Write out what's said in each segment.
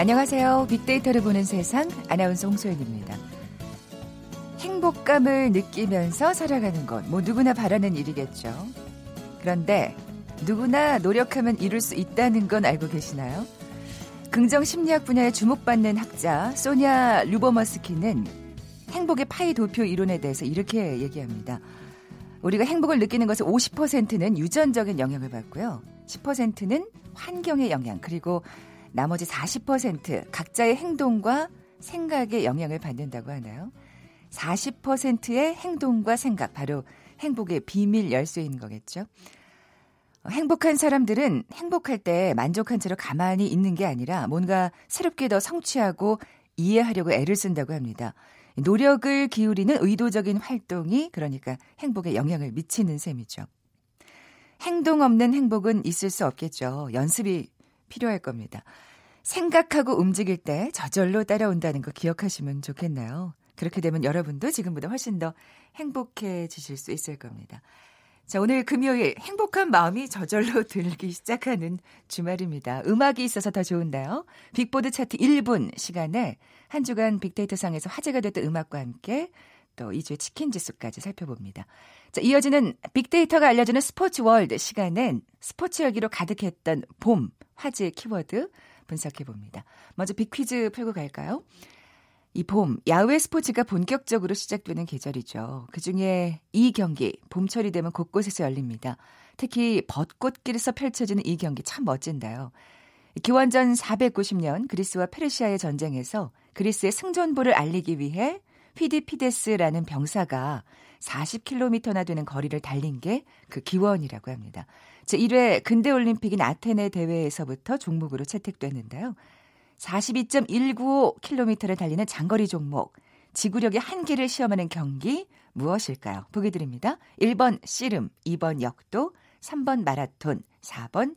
안녕하세요. 빅데이터를 보는 세상 아나운서 홍소연입니다. 행복감을 느끼면서 살아가는 것, 뭐 누구나 바라는 일이겠죠. 그런데 누구나 노력하면 이룰 수 있다는 건 알고 계시나요? 긍정 심리학 분야에 주목받는 학자 소냐 류버머스키는 행복의 파이 도표 이론에 대해서 이렇게 얘기합니다. 우리가 행복을 느끼는 것의 50%는 유전적인 영향을 받고요. 10%는 환경의 영향, 그리고 나머지 40% 각자의 행동과 생각의 영향을 받는다고 하나요? 40%의 행동과 생각, 바로 행복의 비밀 열쇠인 거겠죠. 행복한 사람들은 행복할 때 만족한 채로 가만히 있는 게 아니라 뭔가 새롭게 더 성취하고 이해하려고 애를 쓴다고 합니다. 노력을 기울이는 의도적인 활동이 그러니까 행복에 영향을 미치는 셈이죠. 행동 없는 행복은 있을 수 없겠죠. 연습이 필요할 겁니다. 생각하고 움직일 때 저절로 따라온다는 거 기억하시면 좋겠나요? 그렇게 되면 여러분도 지금보다 훨씬 더 행복해지실 수 있을 겁니다. 자, 오늘 금요일 행복한 마음이 저절로 들기 시작하는 주말입니다. 음악이 있어서 더 좋은데요. 빅보드 차트 1분 시간에 한 주간 빅데이터 상에서 화제가 됐던 음악과 함께 또 이 주의 치킨 지수까지 살펴봅니다. 자, 이어지는 빅데이터가 알려주는 스포츠 월드 시간엔 스포츠 열기로 가득했던 봄 화제 키워드 분석해 봅니다. 먼저 빅퀴즈 풀고 갈까요? 이 봄, 야외 스포츠가 본격적으로 시작되는 계절이죠. 그 중에 이 경기, 봄철이 되면 곳곳에서 열립니다. 특히 벚꽃길에서 펼쳐지는 이 경기 참 멋진데요. 기원전 490년 그리스와 페르시아의 전쟁에서 그리스의 승전보를 알리기 위해 피디피데스라는 병사가 40km나 되는 거리를 달린 게 그 기원이라고 합니다. 제1회 근대올림픽인 아테네 대회에서부터 종목으로 채택됐는데요. 42.195km를 달리는 장거리 종목, 지구력의 한계를 시험하는 경기 무엇일까요? 보기 드립니다. 1번 씨름, 2번 역도, 3번 마라톤, 4번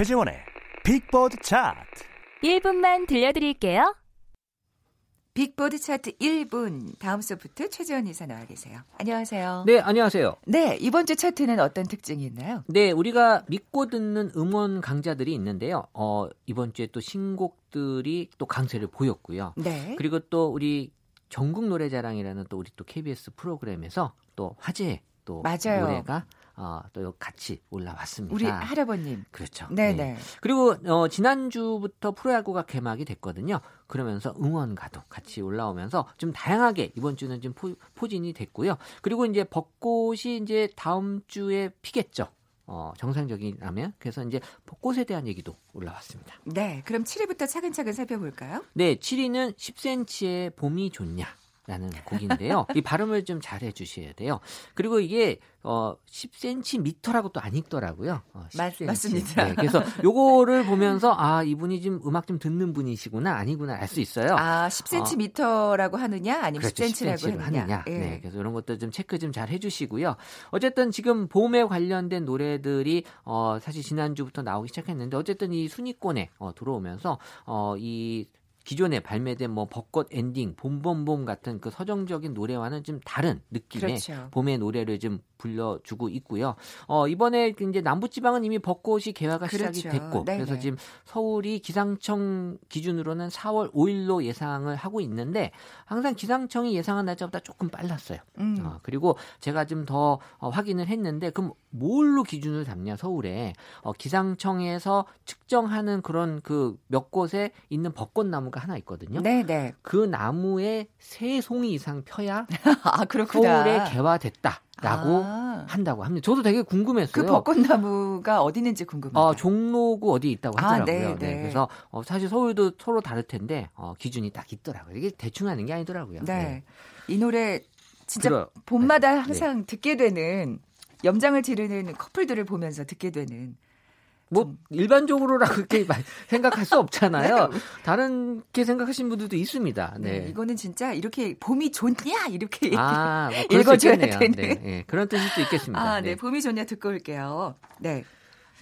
최재원의 빅보드 차트 1분만 들려드릴게요. 빅보드 차트 1분 다음 소프트 최재원 이사 나와 계세요. 안녕하세요. 네, 안녕하세요. 네, 이번 주 차트는 어떤 특징이 있나요? 네, 우리가 믿고 듣는 음원 강자들이 있는데요. 어, 이번 주에 또 신곡들이 또 강세를 보였고요. 네. 그리고 또 우리 전국 노래자랑이라는 또 우리 또 KBS 프로그램에서 또 화제 또 맞아요. 노래가 어, 또 같이 올라왔습니다. 우리 할아버님. 그렇죠. 네네. 네. 그리고 어, 지난주부터 프로야구가 개막이 됐거든요. 그러면서 응원가도 같이 올라오면서 좀 다양하게 이번 주는 좀 포, 포진이 됐고요. 그리고 이제 벚꽃이 이제 다음 주에 피겠죠. 어, 정상적이라면 그래서 이제 벚꽃에 대한 얘기도 올라왔습니다. 네, 그럼 7위부터 차근차근 살펴볼까요? 네, 7위는 10cm의 봄이 좋냐. 라는 곡인데요. 이 발음을 좀 잘 해 주셔야 돼요. 그리고 이게 어 10cm라고 또 안 읽더라고요. 어, 10cm. 맞 습니다. 네, 그래서 요거를 보면서 아 이분이 지금 음악 좀 듣는 분이시구나 아니구나 알 수 있어요. 아 10cm라고 하느냐 아니면 그렇죠, 10cm라고 10cm로 하느냐. 하느냐. 예. 네, 그래서 이런 것도 좀 체크 좀 잘 해주시고요. 어쨌든 지금 봄에 관련된 노래들이 어 사실 지난주부터 나오기 시작했는데 어쨌든 이 순위권에 어, 들어오면서 어이 기존에 발매된 뭐 벚꽃 엔딩, 봄봄봄 같은 그 서정적인 노래와는 좀 다른 느낌의 그렇죠. 봄의 노래를 좀 불러주고 있고요. 어, 이번에 이제 남부지방은 이미 벚꽃이 개화가 시작이 그렇죠. 됐고, 네네. 그래서 지금 서울이 기상청 기준으로는 4월 5일로 예상을 하고 있는데, 항상 기상청이 예상한 날짜보다 조금 빨랐어요. 음. 어, 그리고 제가 좀더 어, 확인을 했는데, 그럼 뭘로 기준을 잡냐, 서울에. 어, 기상청에서 측정하는 그런 그 몇 곳에 있는 벚꽃 나무가 하나 있거든요. 네네. 그 나무에 세 송이 이상 펴야 아 그렇구나. 서울에 개화됐다 라고 아, 한다고 합니다. 저도 되게 궁금했어요. 그 벚꽃나무가 어디 있는지 궁금해요. 어, 종로구 어디 있다고 아, 하더라고요. 네, 네. 그래서 어, 사실 서울도 서로 다를 텐데 어, 기준이 딱 있더라고요. 이게 대충 하는 게 아니더라고요. 네. 이 노래 진짜 들어요. 봄마다 네. 항상 듣게 되는 염장을 지르는 커플들을 보면서 듣게 되는 뭐 일반적으로라 그렇게 생각할 수 없잖아요. 다른 게 생각하시는 분들도 있습니다. 네. 네. 이거는 진짜 이렇게 봄이 좋냐 이렇게 아, 뭐 읽어줘야 되는 네, 네. 그런 뜻일 수 있겠습니다. 아, 네. 봄이 좋냐 듣고 올게요. 네.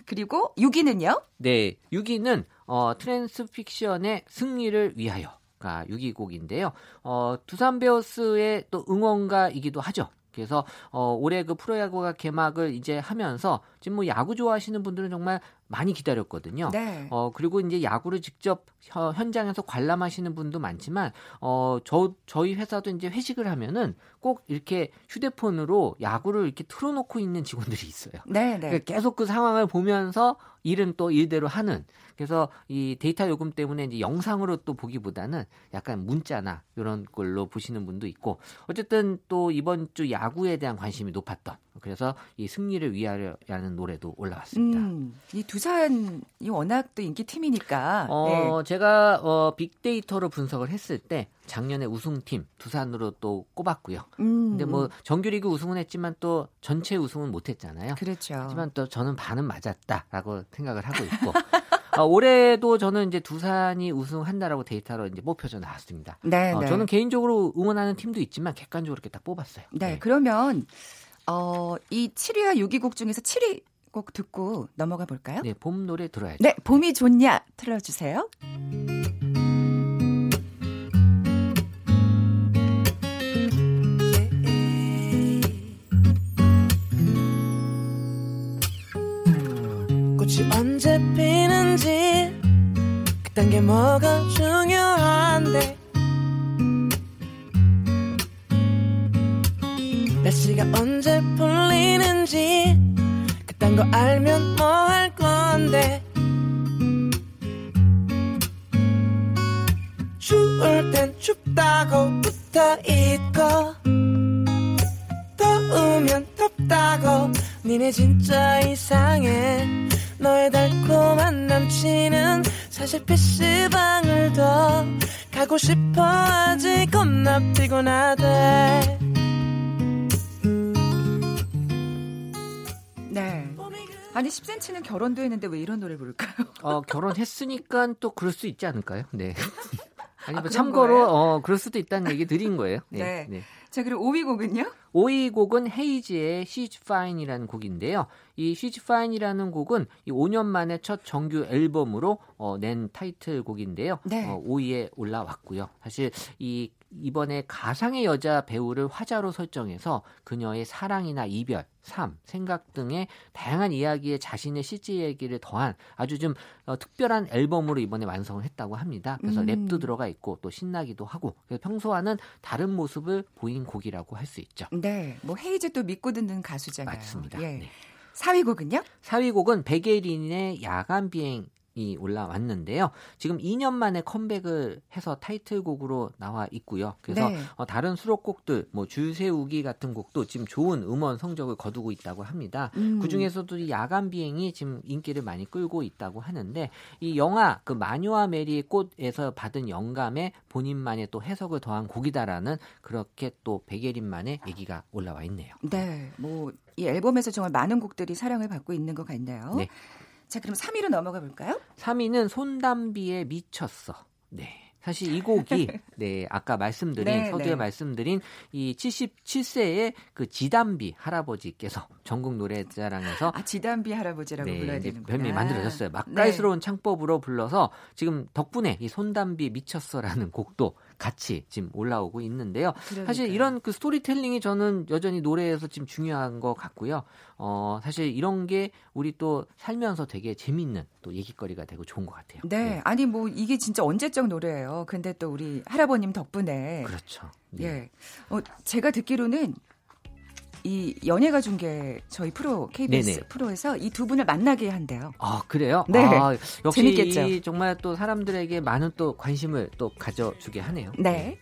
그리고 6위는요? 네. 6위는 어, 트랜스 픽션의 승리를 위하여 가 6위 곡인데요. 어, 두산 베어스의 또 응원가이기도 하죠. 그래서 어, 올해 그 프로야구가 개막을 이제 하면서 지금 뭐 야구 좋아하시는 분들은 정말 많이 기다렸거든요. 네. 어 그리고 이제 야구를 직접 현장에서 관람하시는 분도 많지만 어 저 저희 회사도 이제 회식을 하면은 꼭 이렇게 휴대폰으로 야구를 이렇게 틀어놓고 있는 직원들이 있어요. 네, 네. 그러니까 계속 그 상황을 보면서 일은 또 일대로 하는. 그래서 이 데이터 요금 때문에 이제 영상으로 또 보기보다는 약간 문자나 이런 걸로 보시는 분도 있고 어쨌든 또 이번 주 야구에 대한 관심이 높았던 그래서 이 승리를 위하여라는 노래도 올라왔습니다. 음, 이 두산이 워낙 또 인기 팀이니까. 어, 네. 제가 어, 빅데이터로 분석을 했을 때 작년에 우승팀 두산으로 또 꼽았고요. 음. 근데 뭐 정규리그 우승은 했지만 또 전체 우승은 못했잖아요. 그렇죠. 하지만 또 저는 반은 맞았다라고 생각을 하고 있고. 어, 올해도 저는 이제 두산이 우승한다라고 데이터로 이제 뽑혀져 나왔습니다. 네, 어, 네. 저는 개인적으로 응원하는 팀도 있지만 객관적으로 이렇게 딱 뽑았어요. 네, 네. 그러면 어, 이 7위와 6위 곡 중에서 7위 곡 듣고 넘어가 볼까요? 네, 봄 노래 들어야죠. 네, 봄이 좋냐 틀어주세요. 꽃이 언제 피는지 그딴 게 뭐가 중요한데? 날씨가 언제 풀리는지 그딴 거 알면 뭐 할 건데? 추울 땐 춥다고 붙어 있고 더우면 덥다고. 니네 진짜 이상해 남친은 사실 PC방을 더 가고 싶어 하지 겁나 피곤하대 네. 아니 10cm는 결혼도 했는데 왜 이런 노래 부를까요? 어 결혼했으니까 또 그럴 수 있지 않을까요? 네. 아니 뭐 아, 참고로 어 그럴 수도 있다는 얘기 드린 거예요. 네. 네. 네. 자 그리고 5위 곡은요? 5위 곡은 헤이즈의 She's Fine이라는 곡인데요. 이 She's Fine이라는 곡은 이 5년 만에 첫 정규 앨범으로 어, 낸 타이틀곡인데요. 네. 어, 5위에 올라왔고요. 사실 이 이번에 가상의 여자 배우를 화자로 설정해서 그녀의 사랑이나 이별, 삶, 생각 등의 다양한 이야기에 자신의 실제 얘기를 더한 아주 좀 어, 특별한 앨범으로 이번에 완성을 했다고 합니다. 그래서 음. 랩도 들어가 있고 또 신나기도 하고 그래서 평소와는 다른 모습을 보인 곡이라고 할 수 있죠. 네, 뭐 헤이즈 또 믿고 듣는 가수잖아요. 맞습니다. 예. 네. 4위 곡은요? 4위 곡은 백예린의 야간 비행 이 올라왔는데요. 지금 2년 만에 컴백을 해서 타이틀곡으로 나와 있고요. 그래서 네. 어, 다른 수록곡들 뭐 줄세우기 같은 곡도 지금 좋은 음원 성적을 거두고 있다고 합니다. 음. 그 중에서도 이 야간 비행이 지금 인기를 많이 끌고 있다고 하는데 이 영화 그 마녀와 메리의 꽃에서 받은 영감에 본인만의 또 해석을 더한 곡이다라는 그렇게 또 백예린만의 얘기가 올라와 있네요. 네, 뭐 이 앨범에서 정말 많은 곡들이 사랑을 받고 있는 것 같네요. 네. 자, 그럼 3위로 넘어가 볼까요? 3위는 손담비의 미쳤어. 네. 사실 이 곡이 네 아까 말씀드린 네, 서두에 네. 말씀드린 이 77세의 그 지담비 할아버지께서 전국 노래자랑에서 아 지담비 할아버지라고 네, 불러야 되는구나. 별명이 만들어졌어요. 맛깔스러운 창법으로 불러서 지금 덕분에 이 손담비 미쳤어라는 곡도 같이 지금 올라오고 있는데요. 그러니까요. 사실 이런 그 스토리텔링이 저는 여전히 노래에서 지금 중요한 것 같고요. 어, 사실 이런 게 우리 또 살면서 되게 재밌는 또 얘기거리가 되고 좋은 것 같아요. 네, 아니 뭐 이게 진짜 언제적 노래예요. 근데 또 우리 할아버님 덕분에 그렇죠. 네. 예, 어, 제가 듣기로는 이 연예가 중계 저희 프로 KBS 네네. 프로에서 이 두 분을 만나게 한대요. 아 그래요? 네. 아, 역시 재밌겠죠? 이 정말 또 사람들에게 많은 또 관심을 또 가져주게 하네요. 네. 네.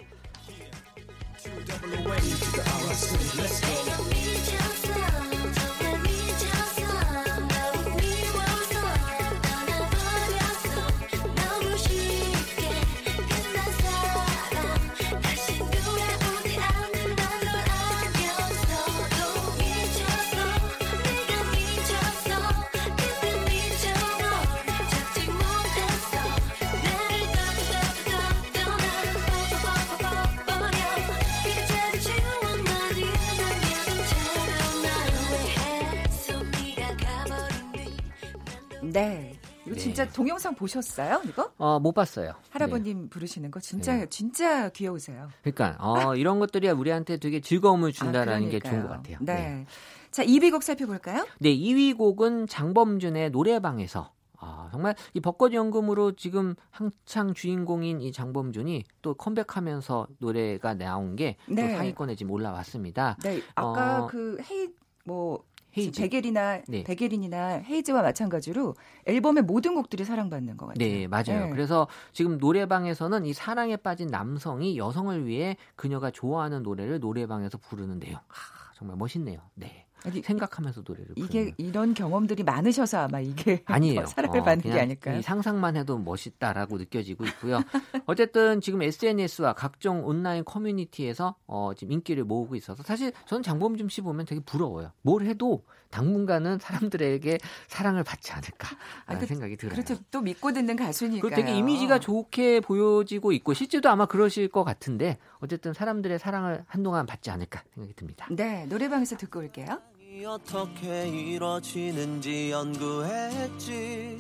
이거 네. 진짜 동영상 보셨어요? 이거? 어, 못 봤어요. 네. 할아버님 부르시는 거 진짜 네. 진짜 귀여우세요. 그러니까 어, 이런 것들이 우리한테 되게 즐거움을 준다라는 아, 게 좋은 것. 같아요. 네. 자, 2위 곡 살펴볼까요? 네, 2위 곡은 장범준의 노래방에서 아, 정말 이 벚꽃 연금으로 지금 한창 주인공인 이 장범준이 또 컴백하면서 노래가 나온 게또 네. 상위권에 지금 올라왔습니다. 네. 아까 어, 그 헤이 뭐 헤이즈. 베겔이나 네. 베겔인이나 헤이즈와 마찬가지로 앨범의 모든 곡들이 사랑받는 것 같아요. 네, 맞아요. 네. 그래서 지금 노래방에서는 이 사랑에 빠진 남성이 여성을 위해 그녀가 좋아하는 노래를 노래방에서 부르는 내용. 아, 정말 멋있네요. 네. 생각하면서 노래를 이게 부르는. 이런 경험들이 많으셔서 아마 이게 아니에요. 더 사랑을 어, 받는 게 아닐까요? 이 상상만 해도 멋있다라고 느껴지고 있고요. 어쨌든 지금 SNS와 각종 온라인 커뮤니티에서 어, 지금 인기를 모으고 있어서 사실 저는 장범준 씨 보면 되게 부러워요. 뭘 해도 당분간은 사람들에게 사랑을 받지 않을까라는 아, 그- 생각이 들어요. 그렇죠. 또 믿고 듣는 가수니까. 그 되게 이미지가 좋게 보여지고 있고 실제도 아마 그러실 것 같은데 어쨌든 사람들의 사랑을 한동안 받지 않을까 생각이 듭니다. 네, 노래방에서 듣고 올게요. 어떻게 이루어지는지 연구했지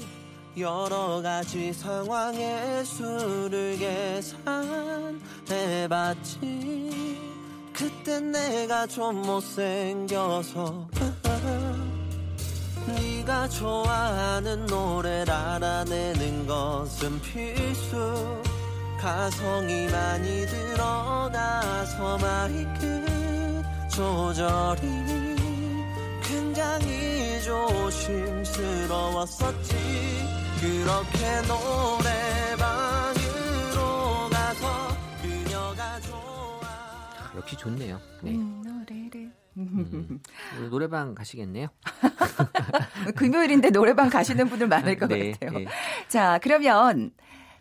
여러 가지 상황의 수를 계산해봤지 그땐 내가 좀 못생겨서 좋아하는 노래를 알아내는 것은 필수. 가성이 많이 들어가서 마이크 조절이 굉장히 조심스러웠었지. 그렇게 노래 역시 좋네요. 네. 음, 노래를. 음, 오늘 노래방 가시겠네요. 금요일인데 노래방 가시는 분들 많을 것 네, 같아요. 네. 자, 그러면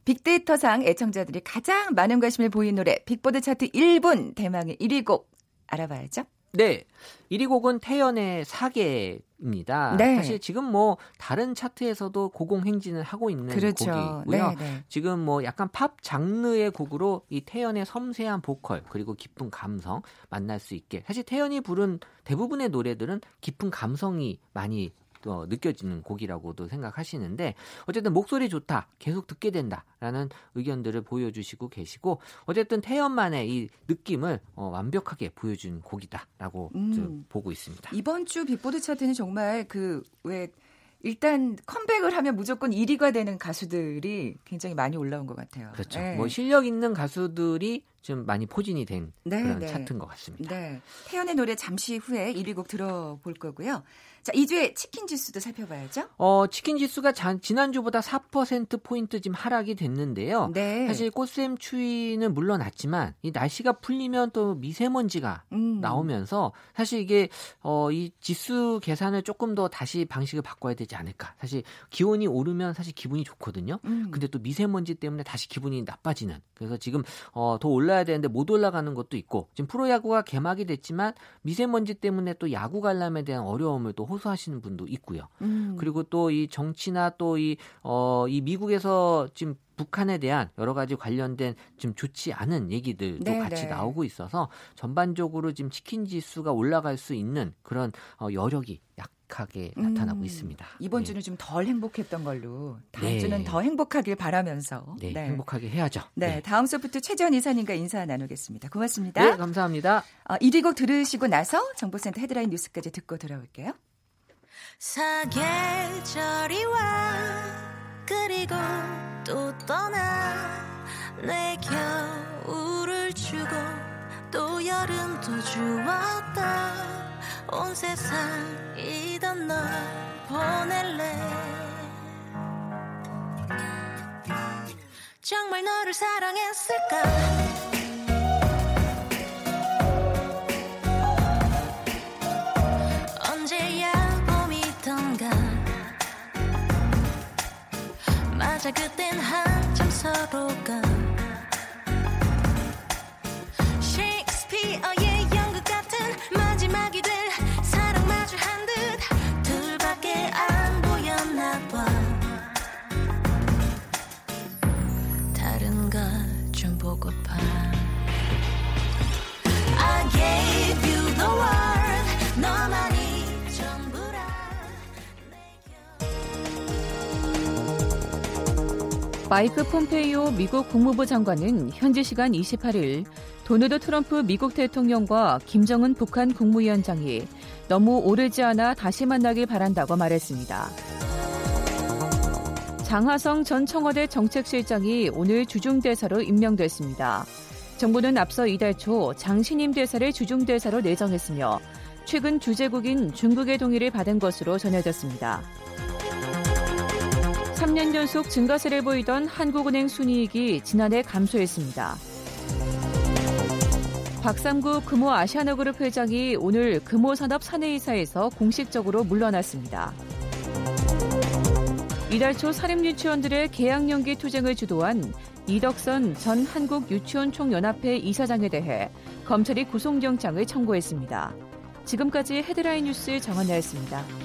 빅데이터상 애청자들이 가장 많은 관심을 보인 노래 빅보드 차트 1분 대망의 1위 곡 알아봐야죠. 네. 1위 곡은 태연의 사계 입니다. 네. 사실 지금 뭐 다른 차트에서도 고공행진을 하고 있는 그렇죠. 곡이고요. 네, 네. 지금 뭐 약간 팝 장르의 곡으로 이 태연의 섬세한 보컬 그리고 깊은 감성 만날 수 있게 사실 태연이 부른 대부분의 노래들은 깊은 감성이 많이 어, 느껴지는 곡이라고도 생각하시는데 어쨌든 목소리 좋다 계속 듣게 된다라는 의견들을 보여주시고 계시고 어쨌든 태연만의 이 느낌을 어, 완벽하게 보여준 곡이다라고 음. 좀 보고 있습니다. 이번 주 빅보드 차트는 정말 그왜 일단 컴백을 하면 무조건 1위가 되는 가수들이 굉장히 많이 올라온 것 같아요. 그렇죠. 네. 뭐 실력 있는 가수들이 좀 많이 포진이 된 네, 그런 네. 차트인 것 같습니다. 네. 태연의 노래 잠시 후에 1위 곡 들어볼 거고요. 자, 2주에 치킨 지수도 살펴봐야죠. 어, 치킨 지수가 자- 지난주보다 4%포인트 지금 하락이 됐는데요. 네. 사실 꽃샘 추위는 물러났지만 이 날씨가 풀리면 또 미세먼지가 음. 나오면서 사실 이게 어, 이 지수 계산을 조금 더 다시 방식을 바꿔야 되지 않을까. 사실 기온이 오르면 사실 기분이 좋거든요. 음. 근데 또 미세먼지 때문에 다시 기분이 나빠지는. 그래서 지금 어, 더 올라 야 되는데 못 올라가는 것도 있고 지금 프로야구가 개막이 됐지만 미세먼지 때문에 또 야구 관람에 대한 어려움을 또 호소하시는 분도 있고요. 음. 그리고 또 이 정치나 또이 어, 이 미국에서 지금 북한에 대한 여러 가지 관련된 좀 좋지 않은 얘기들도 네, 같이 네. 나오고 있어서 전반적으로 지금 치킨 지수가 올라갈 수 있는 그런 어, 여력이 약 하게 나타나고 음. 있습니다. 이번 네. 주는 좀덜 행복했던 걸로 다음 네. 주는 더 행복하길 바라면서 네, 행복하게 해야죠. 네, 다음 소프트 최재원 이사님과 인사 나누겠습니다. 고맙습니다. 네, 감사합니다. 어, 1위 곡 들으시고 나서 정보센터 헤드라인 뉴스까지 듣고 돌아올게요. 사계절이 와 그리고 또 떠나 내 겨울을 주고 또 여름도 주었다 온 세상이던 널 보낼래? 정말 너를 사랑했을까? 언제야 봄이던가? 맞아 그땐 한참 서로가 마이크 폼페이오 미국 국무부 장관은 현지 시간 28일 도널드 트럼프 미국 대통령과 김정은 북한 국무위원장이 너무 오르지 않아 다시 만나길 바란다고 말했습니다. 장하성 전 청와대 정책실장이 오늘 주중대사로 임명됐습니다. 정부는 앞서 이달 초 장신임 대사를 주중대사로 내정했으며 최근 주재국인 중국의 동의를 받은 것으로 전해졌습니다. 3년 연속 증가세를 보이던 한국은행 순이익이 지난해 감소했습니다. 박삼구 금호 아시아나그룹 회장이 오늘 금호산업 사내이사에서 공식적으로 물러났습니다. 이달 초 사립유치원들의 계약연기 투쟁을 주도한 이덕선 전 한국유치원총연합회 이사장에 대해 검찰이 구속영장을 청구했습니다. 지금까지 헤드라인 뉴스 정한나였습니다.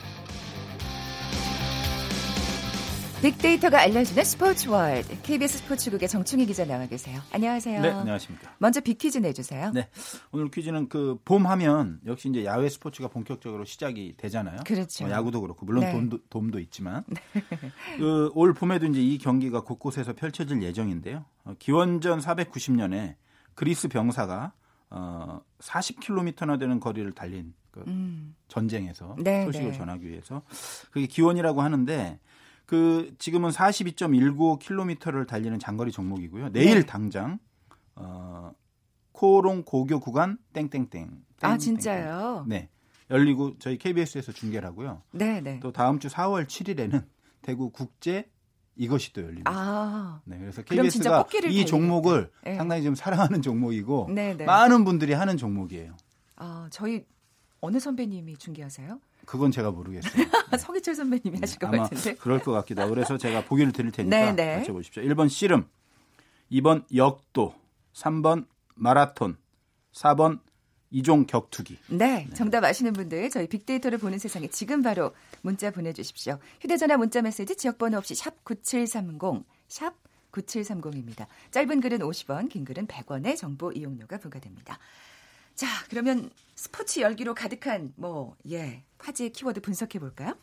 빅데이터가 알려주는 스포츠 월드. KBS 스포츠국의 정충희 기자 나와 계세요. 안녕하세요. 네, 안녕하십니까. 먼저 빅퀴즈 내주세요. 네. 오늘 퀴즈는 그 봄 하면 역시 이제 야외 스포츠가 본격적으로 시작이 되잖아요. 그렇죠. 어, 야구도 그렇고 물론 네. 돔도, 돔도 있지만 그 올 봄에도 이제 이 경기가 곳곳에서 펼쳐질 예정인데요. 어, 기원전 490년에 그리스 병사가 어 40km나 되는 거리를 달린 그 음. 전쟁에서 네, 소식을 네. 전하기 위해서 그게 기원이라고 하는데 그 지금은 42.195km를 달리는 장거리 종목이고요. 내일 네. 당장 어 코롱 고교 구간 땡땡땡. 아, 땡땡땡. 진짜요? 네. 열리고 저희 KBS에서 중계를 하고요. 네, 네. 또 다음 주 4월 7일에는 대구 국제 이것이 또 열립니다. 아, 네, 그래서 KBS가 이. 종목을 네. 상당히 좀 사랑하는 종목이고 네, 네. 많은 분들이 하는 종목이에요. 아, 저희 어느 선배님이 중계하세요? 그건 제가 모르겠어요. 서기철 선배님이 하실 것 아마 같은데. 그럴 것 같기도 하고 그래서 제가 보기를 드릴 테니까 네, 네. 맞춰보십시오. 1번 씨름, 2번 역도, 3번 마라톤, 4번 이종 격투기. 네, 정답 아시는 분들 저희 빅데이터를 보는 세상에 지금 바로 문자 보내주십시오. 휴대전화 문자 메시지 지역번호 없이 샵 9730, 샵 9730입니다. 짧은 글은 50원, 긴 글은 100원의 정보 이용료가 부과됩니다. 자, 그러면 스포츠 열기로 가득한 뭐, 예, 화제의 키워드 분석해 볼까요?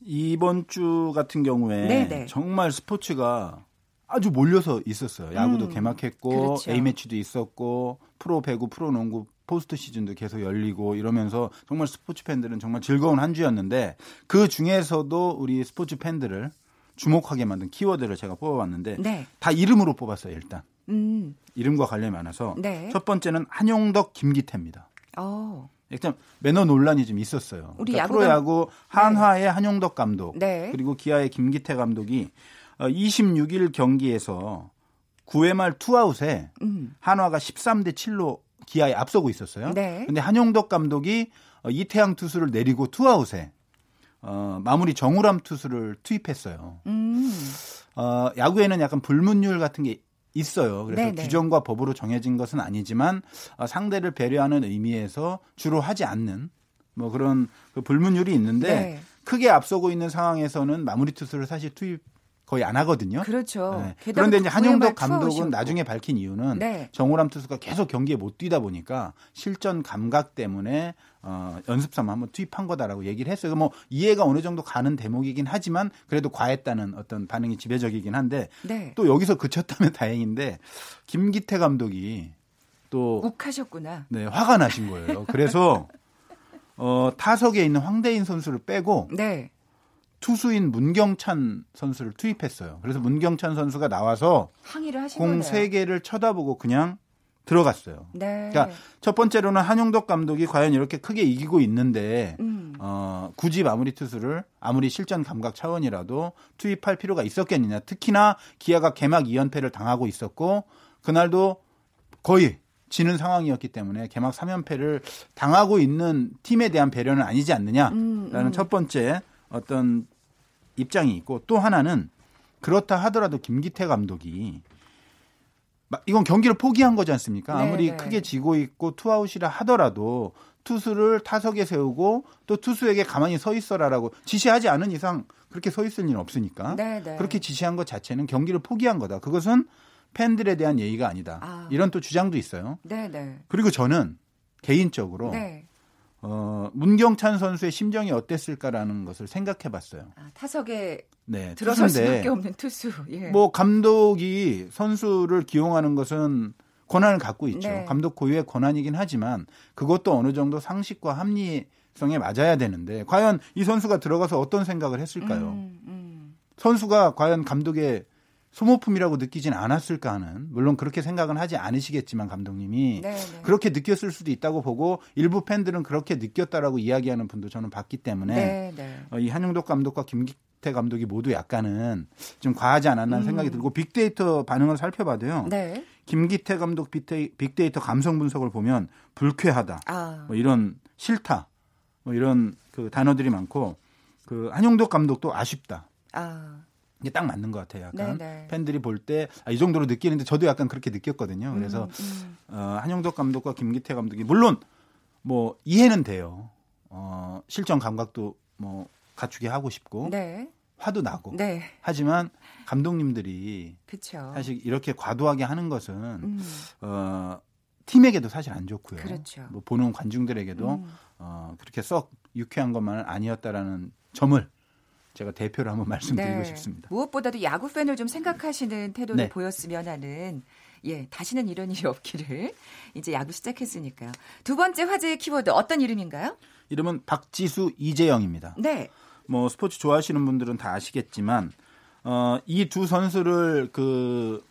이번 주 같은 경우에 네, 네. 정말 스포츠가 아주 몰려서 있었어요. 야구도 음, 개막했고 그렇죠. A 매치도 있었고 프로 배구, 프로 농구 포스트 시즌도 계속 열리고 이러면서 정말 스포츠 팬들은 정말 즐거운 한 주였는데 그 중에서도 우리 스포츠 팬들을 주목하게 만든 키워드를 제가 뽑아봤는데 네. 다 이름으로 뽑았어요. 일단 음, 이름과 관련이 많아서 네. 첫 번째는 한용덕, 김기태입니다. 어, 일단 매너 논란이 좀 있었어요. 우리 그러니까 프로야구 한화의 한용덕 감독 네. 그리고 기아의 김기태 감독이 어, 26일 경기에서 9회 말 투아웃에 음, 한화가 13대 7로 기아에 앞서고 있었어요. 네. 근데 한용덕 감독이 어, 이태양 투수를 내리고 투아웃에 어, 마무리 정우람 투수를 투입했어요. 음, 어, 야구에는 약간 불문율 같은 게 있어요. 그래서 네네. 규정과 법으로 정해진 것은 아니지만 어, 상대를 배려하는 의미에서 주로 하지 않는 뭐 그런 그 불문율이 있는데 네. 크게 앞서고 있는 상황에서는 마무리 투수를 사실 투입 거의 안 하거든요. 그렇죠. 네. 그런데 이제 한용덕 감독은 투아웃이었고. 나중에 밝힌 이유는 네. 정우람 투수가 계속 경기에 못 뛰다 보니까 실전 감각 때문에 어, 연습 삼아 한번 투입한 거다라고 얘기를 했어요. 뭐 이해가 어느 정도 가는 대목이긴 하지만 그래도 과했다는 어떤 반응이 지배적이긴 한데 네. 또 여기서 그쳤다면 다행인데 김기태 감독이 또 욱하셨구나. 네, 화가 나신 거예요. 그래서 어, 타석에 있는 황대인 선수를 빼고 네. 투수인 문경찬 선수를 투입했어요. 그래서 문경찬 선수가 나와서 공 거네요. 세개를 쳐다보고 그냥 들어갔어요. 네. 그러니까 첫 번째로는 한용덕 감독이 과연 이렇게 크게 이기고 있는데 음. 어, 굳이 마무리 투수를 아무리 실전 감각 차원이라도 투입할 필요가 있었겠느냐. 특히나 기아가 개막 2연패를 당하고 있었고 그날도 거의 지는 상황이었기 때문에 개막 3연패를 당하고 있는 팀에 대한 배려는 아니지 않느냐라는 음, 음. 첫 번째 어떤 입장이 있고 또 하나는 그렇다 하더라도 김기태 감독이 막 이건 경기를 포기한 거지 않습니까? 네, 아무리 네. 크게 지고 있고 투아웃이라 하더라도 투수를 타석에 세우고 또 투수에게 가만히 서 있어라라고 지시하지 않은 이상 그렇게 서 있을 일은 없으니까 네, 네. 그렇게 지시한 것 자체는 경기를 포기한 거다. 그것은 팬들에 대한 예의가 아니다. 아. 이런 또 주장도 있어요. 네, 네. 그리고 저는 개인적으로 네. 어, 문경찬 선수의 심정이 어땠을까라는 것을 생각해 봤어요. 아, 타석에 네. 들어설 수밖에 없는 투수. 예. 뭐 감독이 선수를 기용하는 것은 권한을 갖고 있죠. 네. 감독 고유의 권한이긴 하지만 그것도 어느 정도 상식과 합리성에 맞아야 되는데 과연 이 선수가 들어가서 어떤 생각을 했을까요? 음, 음. 선수가 과연 감독의 소모품이라고 느끼진 않았을까 하는 물론 그렇게 생각은 하지 않으시겠지만 감독님이 네, 네. 그렇게 느꼈을 수도 있다고 보고 일부 팬들은 그렇게 느꼈다라고 이야기하는 분도 저는 봤기 때문에 네, 네. 어, 이 한용덕 감독과 김기태 감독이 모두 약간은 좀 과하지 않았나 생각이 들고 빅데이터 반응을 살펴봐도요. 음. 네. 김기태 감독 빅데이, 빅데이터 감성 분석을 보면 불쾌하다, 아. 뭐 이런 싫다, 뭐 이런 그 단어들이 많고 그 한용덕 감독도 아쉽다. 아. 이게 딱 맞는 것 같아요. 약간 네네. 팬들이 볼때 아, 이 정도로 느끼는데 저도 약간 그렇게 느꼈거든요. 그래서 음, 어, 한용덕 감독과 김기태 감독이 물론 뭐 이해는 돼요. 어, 실전 감각도 뭐 갖추게 하고 싶고 네. 화도 나고 네. 하지만 감독님들이 그렇죠. 사실 이렇게 과도하게 하는 것은 음. 어, 팀에게도 사실 안 좋고요. 그렇죠. 뭐 보는 관중들에게도 음. 어, 그렇게 썩 유쾌한 것만은 아니었다라는 점을 제가 대표로 한번 말씀드리고 네. 싶습니다. 무엇보다도 야구 팬을 좀 생각하시는 태도를 네. 보였으면 하는 예, 다시는 이런 일이 없기를 이제 야구 시작했으니까요. 두 번째 화제의 키워드 어떤 이름인가요? 이름은 박지수 이재영입니다. 네. 뭐 스포츠 좋아하시는 분들은 다 아시겠지만 어, 이 두 선수를 그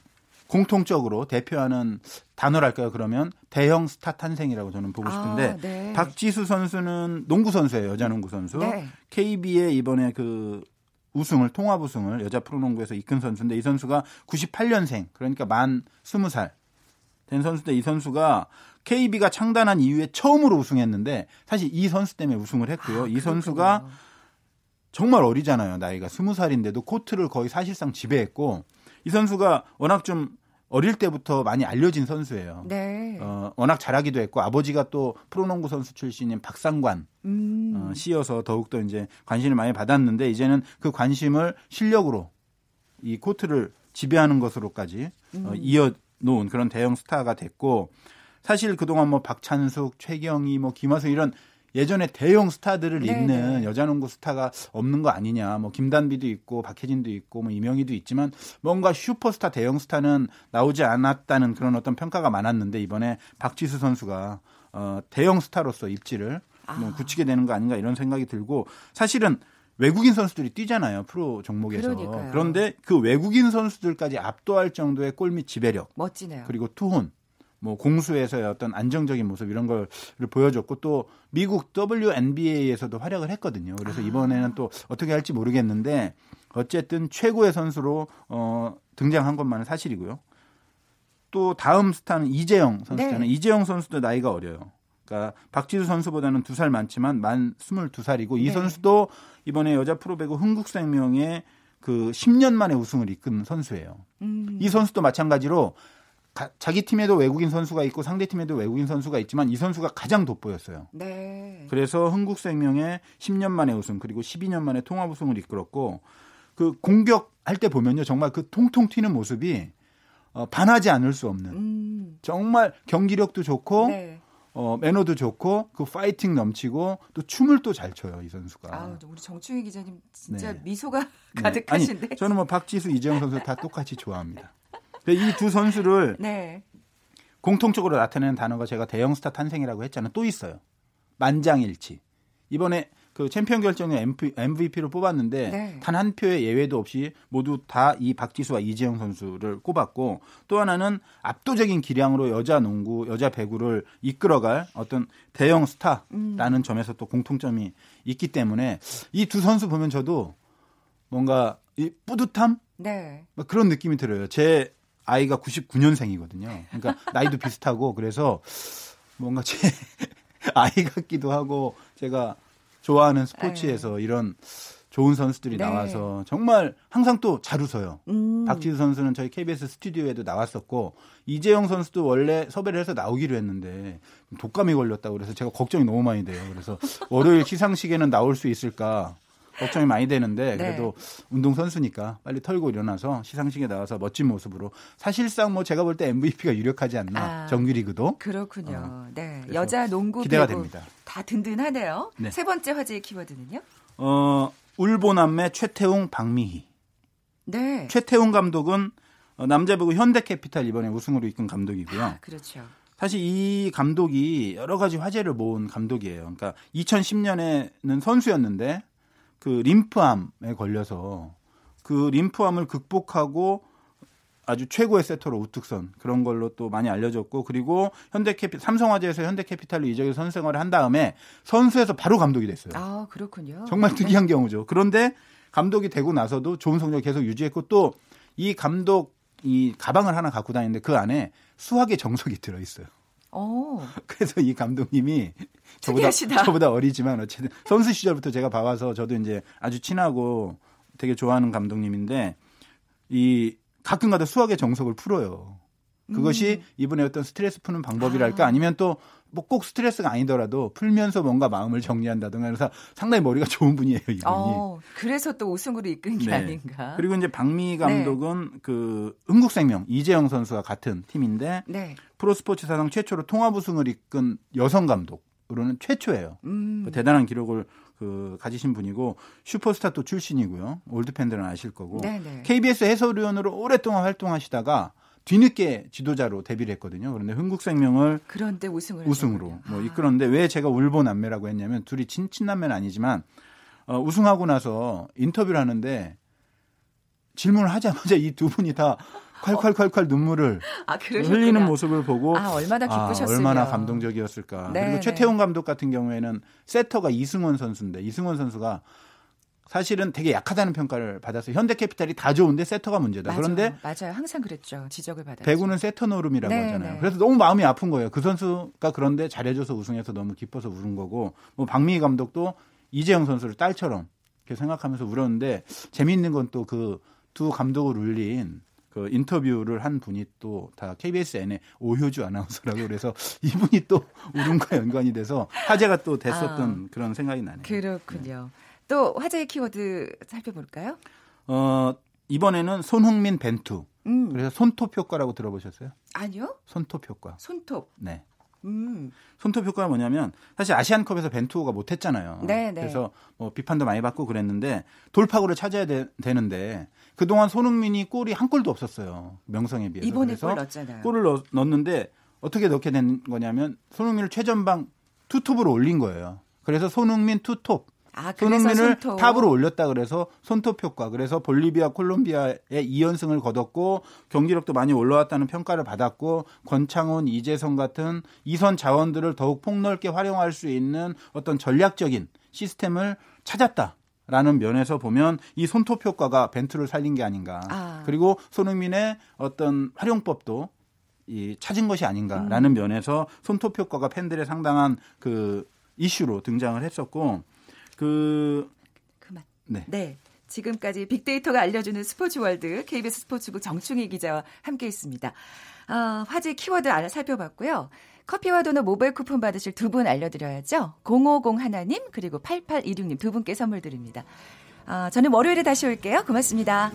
공통적으로 대표하는 단어랄까요? 그러면 대형 스타 탄생이라고 저는 보고 싶은데 아, 네. 박지수 선수는 농구 선수예요. 여자 농구 선수. 네. KB의 이번에 그 우승을 통합 우승을 여자 프로농구에서 이끈 선수인데 이 선수가 98년생 그러니까 만 20살 된 선수인데 이 선수가 KB가 창단한 이후에 처음으로 우승했는데 사실 이 선수 때문에 우승을 했고요. 아, 이 선수가 정말 어리잖아요. 나이가 20살인데도 코트를 거의 사실상 지배했고 이 선수가 워낙 좀 어릴 때부터 많이 알려진 선수예요. 네. 어, 워낙 잘하기도 했고 아버지가 또 프로농구 선수 출신인 박상관 음. 어, 씨여서 더욱더 이제 관심을 많이 받았는데 이제는 그 관심을 실력으로 이 코트를 지배하는 것으로까지 음. 어, 이어 놓은 그런 대형 스타가 됐고 사실 그동안 뭐 박찬숙, 최경희, 뭐 김하수 이런 예전에 대형 스타들을 네네. 잇는 여자 농구 스타가 없는 거 아니냐. 뭐 김단비도 있고 박혜진도 있고 뭐 이명희도 있지만 뭔가 슈퍼스타 대형 스타는 나오지 않았다는 그런 어떤 평가가 많았는데 이번에 박지수 선수가 어 대형 스타로서 입지를 뭐 아. 굳히게 되는 거 아닌가 이런 생각이 들고 사실은 외국인 선수들이 뛰잖아요 프로 종목에서 그러니까요. 그런데 그 외국인 선수들까지 압도할 정도의 골밑 지배력 멋지네요. 그리고 투혼, 뭐 공수에서의 어떤 안정적인 모습 이런 걸 보여줬고 또 미국 WNBA에서도 활약을 했거든요. 그래서 아. 이번에는 또 어떻게 할지 모르겠는데 어쨌든 최고의 선수로 어, 등장한 것만은 사실이고요. 또 다음 스타는 이재영 선수잖아요. 네. 이재영 선수도 나이가 어려요. 그러니까 박지수 선수보다는 두 살 많지만 만 22살이고 이 네. 선수도 이번에 여자 프로배구 흥국생명의 그 10년 만에 우승을 이끈 선수예요. 음. 이 선수도 마찬가지로 가- 자기 팀에도 외국인 선수가 있고 상대 팀에도 외국인 선수가 있지만 이 선수가 가장 돋보였어요. 네. 그래서 흥국생명의 10년 만에 우승 그리고 12년 만에 통합 우승을 이끌었고 그 공격할 때 보면요 정말 그 통통 튀는 모습이 어, 반하지 않을 수 없는 음. 정말 경기력도 좋고 네. 어, 매너도 좋고 그 파이팅 넘치고 또 춤을 또 잘 춰요 이 선수가. 아, 우리 정충희 기자님 진짜 네. 미소가 네. 가득하신데. 아니, 저는 뭐 박지수, 이재영 선수 다 똑같이 좋아합니다. 이 두 선수를 네. 공통적으로 나타내는 단어가 제가 대형 스타 탄생이라고 했잖아요. 또 있어요. 만장일치. 이번에 그 챔피언 결정에 MVP를 뽑았는데 네. 단 한 표의 예외도 없이 모두 다 이 박지수와 이재영 선수를 꼽았고 또 하나는 압도적인 기량으로 여자 농구, 여자 배구를 이끌어갈 어떤 대형 스타라는 음. 점에서 또 공통점이 있기 때문에 이 두 선수 보면 저도 뭔가 이 뿌듯함 네. 막 그런 느낌이 들어요. 제 아이가 99년생이거든요. 그러니까 나이도 비슷하고 그래서 뭔가 제 아이 같기도 하고 제가 좋아하는 스포츠에서 네. 이런 좋은 선수들이 네. 나와서 정말 항상 또 잘 웃어요. 음. 박지수 선수는 저희 KBS 스튜디오에도 나왔었고 이재영 선수도 원래 섭외를 해서 나오기로 했는데 독감이 걸렸다고 그래서 제가 걱정이 너무 많이 돼요. 그래서 월요일 시상식에는 나올 수 있을까 걱정이 많이 되는데 네. 그래도 운동 선수니까 빨리 털고 일어나서 시상식에 나와서 멋진 모습으로 사실상 뭐 제가 볼 때 MVP가 유력하지 않나 아. 정규리그도 그렇군요. 어, 네. 여자 농구 기대가 됩니다. 다 든든하네요. 네. 세 번째 화제의 키워드는요? 어 울보남매 최태웅 박미희 네. 최태웅 감독은 어, 남자 배구 현대캐피탈 이번에 우승으로 이끈 감독이고요. 아, 그렇죠. 사실 이 감독이 여러 가지 화제를 모은 감독이에요. 그러니까 2010년에는 선수였는데 그 림프암에 걸려서 그 림프암을 극복하고 아주 최고의 세터로 우뚝선 그런 걸로 또 많이 알려졌고 그리고 현대캐피 삼성화재에서 현대캐피탈로 이적해서 선수 생활을 한 다음에 선수에서 바로 감독이 됐어요. 아, 그렇군요. 정말 특이한 경우죠. 그런데 감독이 되고 나서도 좋은 성적을 계속 유지했고 또 이 감독 이 가방을 하나 갖고 다니는데 그 안에 수학의 정석이 들어 있어요. 어. 그래서 이 감독님이 저보다, 특이하시다. 저보다 어리지만 어쨌든 선수 시절부터 제가 봐와서 저도 이제 아주 친하고 되게 좋아하는 감독님인데 이 가끔가다 수학의 정석을 풀어요. 그것이 이분의 어떤 스트레스 푸는 방법이랄까 음. 아. 아니면 또 뭐 꼭 스트레스가 아니더라도 풀면서 뭔가 마음을 정리한다든가 그래서 상당히 머리가 좋은 분이에요 이분이. 어, 그래서 또 우승으로 이끈 게 네. 아닌가. 그리고 이제 박미희 감독은 그 흥국생명 이재영 선수와 같은 팀인데 네. 프로스포츠 사상 최초로 통합 우승을 이끈 여성 감독으로는 최초예요. 음. 그 대단한 기록을 그 가지신 분이고 슈퍼스타 또 출신이고요. 올드 팬들은 아실 거고. 네네. KBS 해설위원으로 오랫동안 활동하시다가 뒤늦게 지도자로 데뷔를 했거든요. 그런데 흥국생명을 그런데 우승을 우승으로. 뭐 아. 이끌었는데 왜 제가 울보 남매라고 했냐면 둘이 친 친남매는 아니지만 어, 우승하고 나서 인터뷰를 하는데 질문을 하자마자 이 두 분이 다 콸콸콸콸 눈물을 아. 흘리는 모습을 보고 아, 얼마나 기쁘셨으면. 얼마나 감동적이었을까. 네, 그리고 네. 최태웅 감독 같은 경우에는 세터가 이승원 선수인데 이승원 선수가 사실은 되게 약하다는 평가를 받아서 현대캐피탈이 다 좋은데 세터가 문제다. 맞아요. 그런데 맞아요. 항상 그랬죠. 지적을 받았죠. 배구는 세터 노름이라고 네, 하잖아요. 네. 그래서 너무 마음이 아픈 거예요. 그 선수가 그런데 잘해줘서 우승해서 너무 기뻐서 우는 거고, 뭐 박미희 감독도 이재영 선수를 딸처럼 이렇게 생각하면서 울었는데 재미있는 건 또 그 두 감독을 울린 그 인터뷰를 한 분이 또 다 KBSN의 오효주 아나운서라고 그래서 이분이 또 울음과 연관이 돼서 화제가 또 됐었던 그런 생각이 나네요. 그렇군요. 또 화제의 키워드 살펴볼까요? 어, 이번에는 손흥민 벤투. 음. 그래서 손톱 효과라고 들어보셨어요? 아니요. 손톱 효과. 손톱. 네. 음. 손톱 효과가 뭐냐면 사실 아시안컵에서 벤투호가 못했잖아요. 네, 네. 그래서 뭐 비판도 많이 받고 그랬는데 돌파구를 찾아야 되, 는데 그동안 손흥민이 골이 한 골도 없었어요. 명성에 비해서. 이번에 골 넣었잖아요. 골을 넣, 넣었는데 어떻게 넣게 된 거냐면 손흥민을 최전방 투톱으로 올린 거예요. 그래서 손흥민 투톱. 아, 손흥민을 손톱. 탑으로 올렸다 그래서 손톱 효과. 그래서 볼리비아, 콜롬비아의 2연승을 거뒀고 경기력도 많이 올라왔다는 평가를 받았고 권창훈, 이재성 같은 이선 자원들을 더욱 폭넓게 활용할 수 있는 어떤 전략적인 시스템을 찾았다 라는 면에서 보면 이 손톱 효과가 벤투를 살린 게 아닌가. 아. 그리고 손흥민의 어떤 활용법도 이 찾은 것이 아닌가라는 음. 면에서 손톱 효과가 팬들의 상당한 그 이슈로 등장을 했었고 그 그만. 네. 네. 지금까지 빅데이터가 알려주는 스포츠 월드 KBS 스포츠국 정충희 기자와 함께 했습니다. 아, 화제 키워드 알아 살펴봤고요. 커피와 도넛 모바일 쿠폰 받으실 두 분 알려드려야죠. 050 하나님 그리고 8826님 두 분께 선물 드립니다. 아, 저는 월요일에 다시 올게요. 고맙습니다.